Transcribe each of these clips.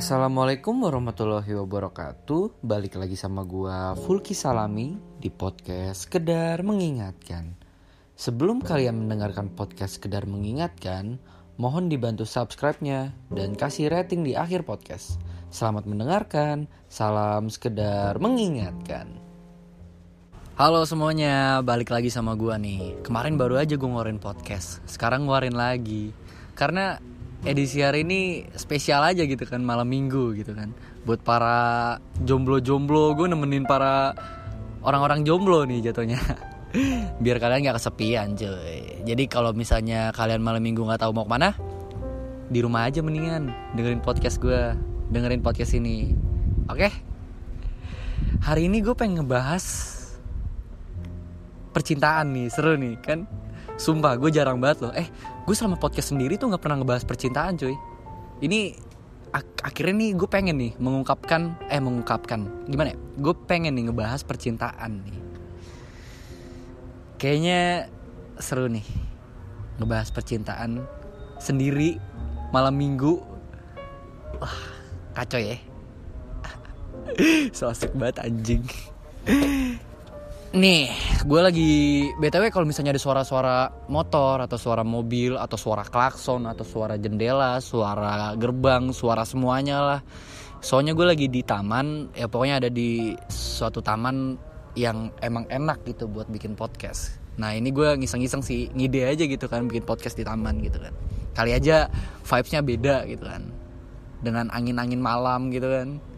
Assalamualaikum warahmatullahi wabarakatuh. Balik lagi sama gua Fulki Salami Di podcast Sekedar Mengingatkan. Sebelum kalian mendengarkan podcast Sekedar Mengingatkan Mohon dibantu subscribe-nya Dan kasih rating di akhir podcast. Selamat mendengarkan. Salam Sekedar Mengingatkan. Halo semuanya, balik lagi sama gua nih. Kemarin baru aja gue ngeluarin podcast Sekarang ngeluarin lagi. Karena edisi hari ini spesial aja gitu kan malam minggu gitu kan. Buat para jomblo-jomblo gue nemenin para orang-orang jomblo nih jatuhnya. Biar kalian nggak kesepian cuy. Jadi kalau misalnya kalian malam minggu nggak tahu mau ke mana di rumah aja mendingan dengerin podcast gue dengerin podcast ini. Oke? Hari ini gue pengen ngebahas percintaan nih seru nih kan Sumpah gue jarang banget loh. Eh gue selama podcast sendiri tuh gak pernah ngebahas percintaan cuy. Ini ak akhirnya nih gue pengen nih mengungkapkan Eh mengungkapkan. Gimana ya? Gue pengen nih ngebahas percintaan nih. Kayaknya seru nih Ngebahas percintaan Sendiri Malam minggu. Wah kacau ya. So asik banget anjing Nih, gue lagi btw kalau misalnya ada suara-suara motor atau suara mobil atau suara klakson atau suara jendela, suara gerbang, suara semuanya lah. Soalnya gue lagi di taman, ya pokoknya ada di suatu taman yang emang enak gitu buat bikin podcast. Nah ini gue ngiseng-ngiseng sih ngide aja gitu kan bikin podcast di taman gitu kan. Kali aja vibesnya beda gitu kan. Dengan angin-angin malam gitu kan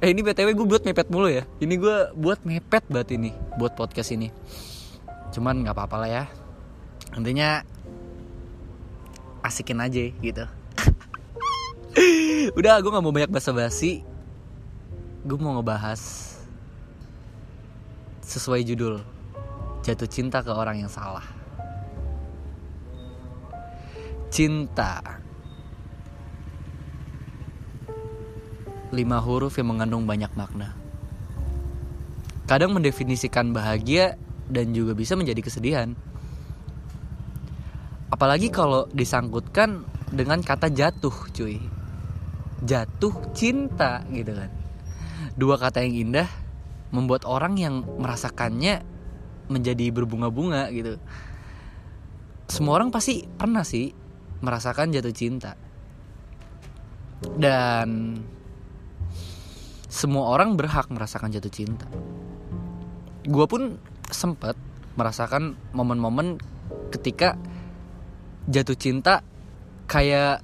eh ini btw gue buat mepet mulu ya. Ini gue buat mepet banget ini buat podcast ini. Cuman nggak apa-apa lah ya. Intinya asikin aja gitu. Udah gue nggak mau banyak basa-basi. Gue mau ngebahas sesuai judul. Jatuh cinta ke orang yang salah. Cinta lima huruf yang mengandung banyak makna. Kadang mendefinisikan bahagia dan juga bisa menjadi kesedihan. Apalagi kalau disangkutkan dengan kata jatuh, cuy. Jatuh cinta gitu kan. Dua kata yang indah membuat orang yang merasakannya menjadi berbunga-bunga gitu. Semua orang pasti pernah sih merasakan jatuh cinta. Dan semua orang berhak merasakan jatuh cinta. Gue pun sempet merasakan momen-momen ketika jatuh cinta kayak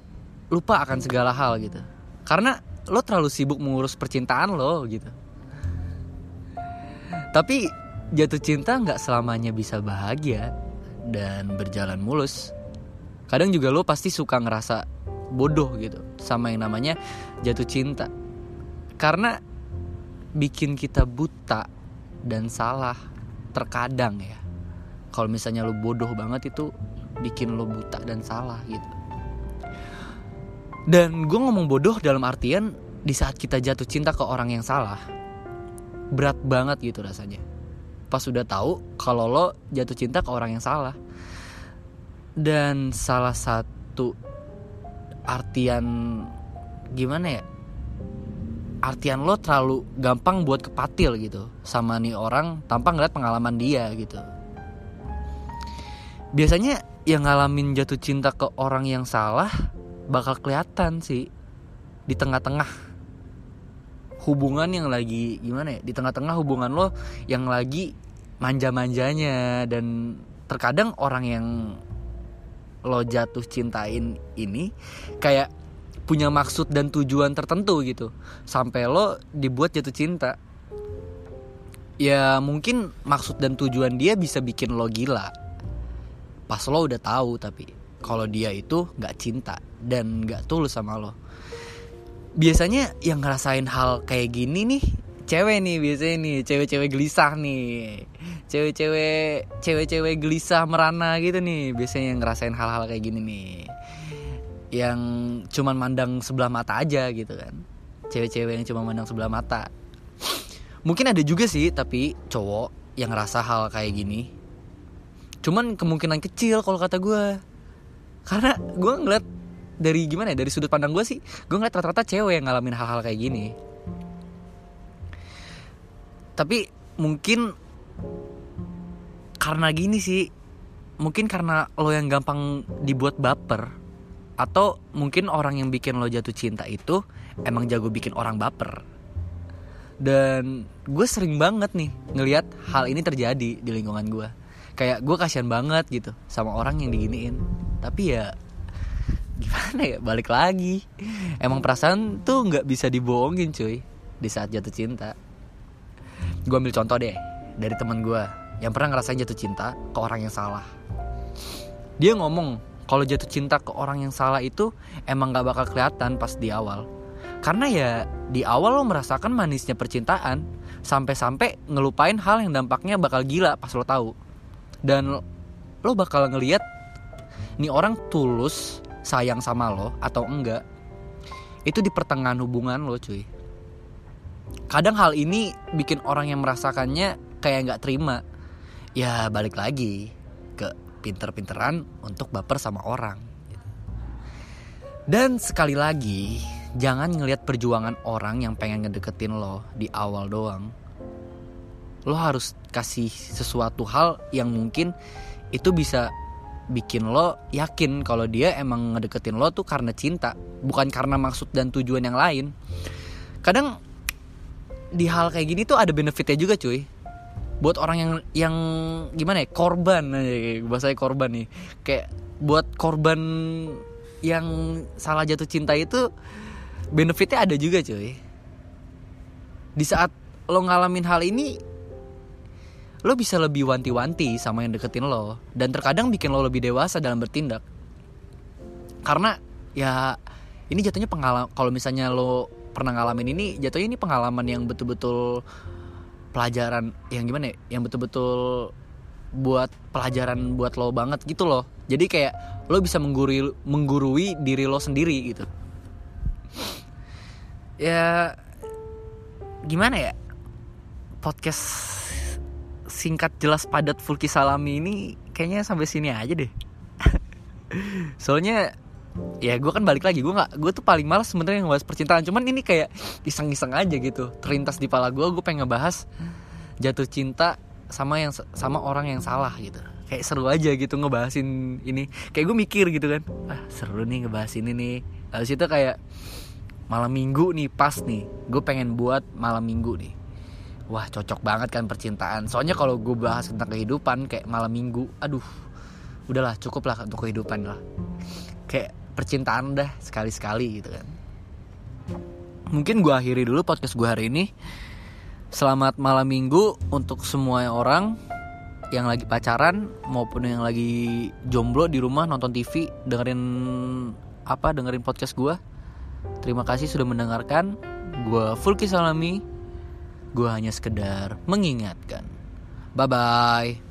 lupa akan segala hal gitu. Karena lo terlalu sibuk mengurus percintaan lo gitu. Tapi jatuh cinta nggak selamanya bisa bahagia dan berjalan mulus. Kadang juga lo pasti suka ngerasa bodoh gitu sama yang namanya jatuh cinta karena bikin kita buta dan salah terkadang ya. Kalau misalnya lo bodoh banget itu bikin lo buta dan salah gitu. Dan gue ngomong bodoh dalam artian di saat kita jatuh cinta ke orang yang salah berat banget gitu rasanya. Pas udah tahu kalau lo jatuh cinta ke orang yang salah. Dan salah satu artian gimana ya artian lo terlalu gampang buat kepatil gitu sama nih orang tanpa ngeliat pengalaman dia gitu. Biasanya yang ngalamin jatuh cinta ke orang yang salah bakal kelihatan sih di tengah-tengah hubungan yang lagi gimana ya di tengah-tengah hubungan lo yang lagi manja-manjanya dan terkadang orang yang lo jatuh cintain ini kayak punya maksud dan tujuan tertentu gitu. Sampai lo dibuat jatuh cinta. Ya mungkin maksud dan tujuan dia bisa bikin lo gila. Pas lo udah tahu tapi kalau dia itu nggak cinta dan nggak tulus sama lo. Biasanya yang ngerasain hal kayak gini nih cewek nih biasanya nih cewek-cewek gelisah nih. Cewek-cewek cewek-cewek gelisah merana gitu nih biasanya yang ngerasain hal-hal kayak gini nih yang cuman mandang sebelah mata aja gitu kan. Cewek-cewek yang cuma mandang sebelah mata. Mungkin ada juga sih tapi cowok yang ngerasa hal kayak gini. Cuman kemungkinan kecil kalau kata gue karena gue ngeliat dari gimana ya dari sudut pandang gue sih gue ngeliat rata-rata cewek yang ngalamin hal-hal kayak gini. Tapi mungkin karena gini sih. Mungkin karena lo yang gampang dibuat baper atau mungkin orang yang bikin lo jatuh cinta itu emang jago bikin orang baper. Dan gue sering banget nih ngelihat hal ini terjadi di lingkungan gue. Kayak gue kasihan banget gitu sama orang yang diginiin. Tapi ya gimana ya balik lagi. Emang perasaan tuh nggak bisa dibohongin cuy di saat jatuh cinta. Gue ambil contoh deh dari teman gue yang pernah ngerasain jatuh cinta ke orang yang salah. Dia ngomong kalau jatuh cinta ke orang yang salah itu emang gak bakal kelihatan pas di awal. Karena ya di awal lo merasakan manisnya percintaan sampai-sampai ngelupain hal yang dampaknya bakal gila pas lo tahu. Dan lo bakal ngeliat nih orang tulus sayang sama lo atau enggak itu di pertengahan hubungan lo cuy. Kadang hal ini bikin orang yang merasakannya kayak nggak terima. Ya balik lagi pinter-pinteran untuk baper sama orang dan sekali lagi jangan ngelihat perjuangan orang yang pengen ngedeketin lo di awal doang. Lo harus kasih sesuatu hal yang mungkin itu bisa bikin lo yakin kalau dia emang ngedeketin lo tuh karena cinta bukan karena maksud dan tujuan yang lain. Kadang di hal kayak gini tuh ada benefitnya juga cuy buat orang yang yang gimana ya korban bahasa korban nih. Kayak buat korban yang salah jatuh cinta itu benefitnya ada juga cuy. Di saat lo ngalamin hal ini lo bisa lebih wanti-wanti sama yang deketin lo. Dan terkadang bikin lo lebih dewasa dalam bertindak. Karena ya ini jatuhnya pengalaman kalau misalnya lo pernah ngalamin ini jatuhnya ini pengalaman yang betul-betul pelajaran yang gimana ya? Yang betul-betul buat pelajaran buat lo banget gitu loh. Jadi kayak lo bisa menggurui menggurui diri lo sendiri gitu. Ya gimana ya? Podcast singkat jelas padat Fulki Salami ini kayaknya sampai sini aja deh. Soalnya ya gue kan balik lagi. Gue nggak gue tuh paling malas sebenarnya ngebahas percintaan. Cuman ini kayak iseng-iseng aja gitu. Terlintas di pala gue gue pengen ngebahas jatuh cinta sama yang sama orang yang salah gitu. Kayak seru aja gitu ngebahasin ini. Kayak gue mikir gitu kan. Ah seru nih ngebahas ini nih. Lalu situ kayak malam minggu nih pas nih. Gue pengen buat malam minggu nih. Wah cocok banget kan percintaan. Soalnya kalau gue bahas tentang kehidupan kayak malam minggu aduh udahlah cukup lah untuk kehidupan lah. Kayak percintaan dah sekali-sekali gitu kan. Mungkin gue akhiri dulu podcast gue hari ini. Selamat malam minggu untuk semua orang yang lagi pacaran maupun yang lagi jomblo di rumah nonton TV dengerin apa dengerin podcast gue terima kasih sudah mendengarkan. Gue Fulki Salami. Gue hanya sekedar mengingatkan. Bye bye.